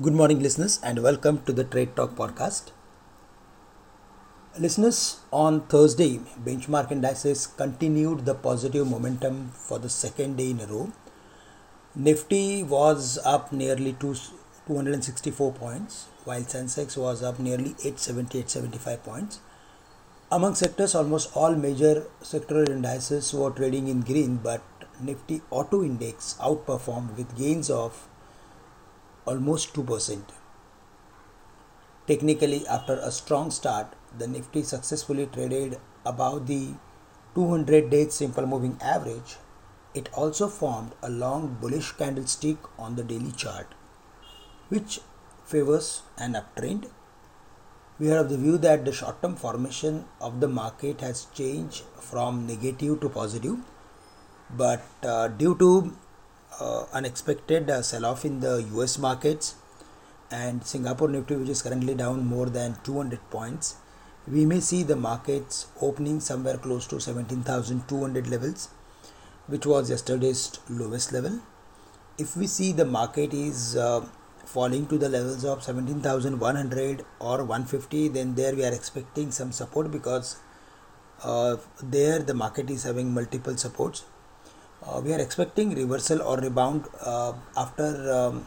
Good morning, listeners, and welcome to the Trade Talk podcast. Listeners, on Thursday, benchmark indices continued the positive momentum for the second day in a row. Nifty was up nearly to 264 points, while Sensex was up nearly 870 875 points. Among sectors, almost all major sectoral indices were trading in green, but Nifty Auto Index outperformed with gains of almost 2%. Technically, after a strong start, the Nifty successfully traded above the 200 day simple moving average. It also formed a long bullish candlestick on the daily chart, which favors an uptrend. We are of the view that the short term formation of the market has changed from negative to positive, but uh, due to unexpected uh, sell off in the US markets. And Singapore Nifty, which is currently down more than 200 points, we may see the markets opening somewhere close to 17,200 levels, which was yesterday's lowest level. If we see the market is uh, falling to the levels of 17,100 or 150, then there we are expecting some support because uh, there the market is having multiple supports uh, we are expecting reversal or rebound uh, after um,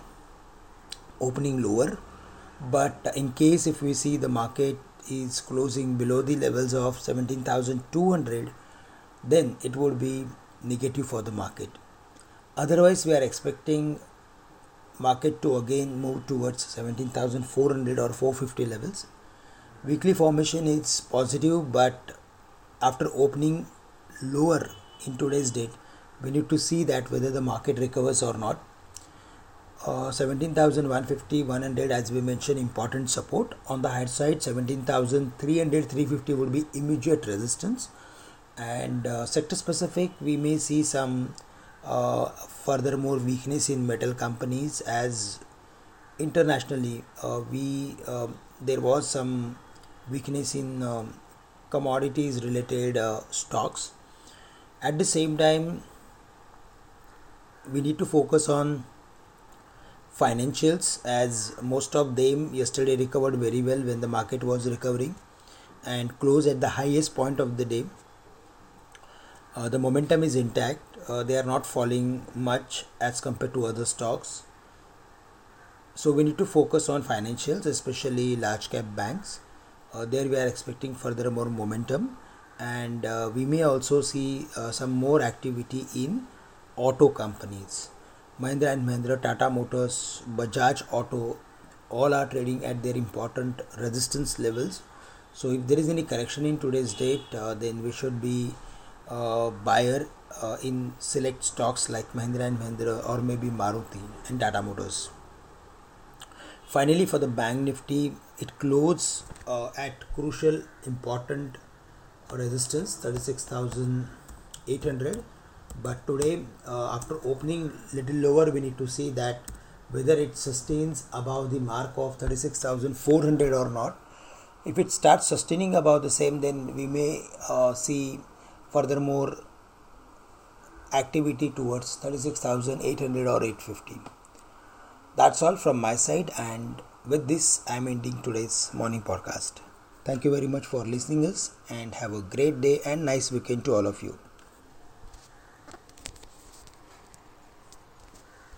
opening lower. But in case if we see the market is closing below the levels of 17200 then it would be negative for the market. Otherwise we are expecting market to again move towards 17400 or 450 levels. Weekly formation is positive but after opening lower in today's date we need to see that whether the market recovers or not. Uh, 17,150 100 as we mentioned important support. On the higher side 17,300 350 would be immediate resistance. And uh, sector specific we may see some uh, furthermore weakness in metal companies as internationally uh, we um, there was some weakness in um, commodities related uh, stocks. At the same time we need to focus on financials as most of them yesterday recovered very well when the market was recovering and close at the highest point of the day. Uh, the momentum is intact. Uh, they are not falling much as compared to other stocks. So we need to focus on financials especially large cap banks. Uh, there we are expecting further more momentum and uh, we may also see uh, some more activity in auto companies. Mahindra and Mahindra, Tata Motors, Bajaj Auto, all are trading at their important resistance levels. So if there is any correction in today's date, uh, then we should be uh, buyer uh, in select stocks like Mahindra and Mahindra or maybe Maruti and Tata Motors. Finally, for the Bank Nifty, it closed uh, at crucial important resistance 36,800 but today uh, after opening little lower we need to see that whether it sustains above the mark of 36400 or not. If it starts sustaining above the same then we may uh, see furthermore activity towards 36800 or 850 that's all from my side and with this i'm ending today's morning podcast. Thank you very much for listening us and have a great day and nice weekend to all of you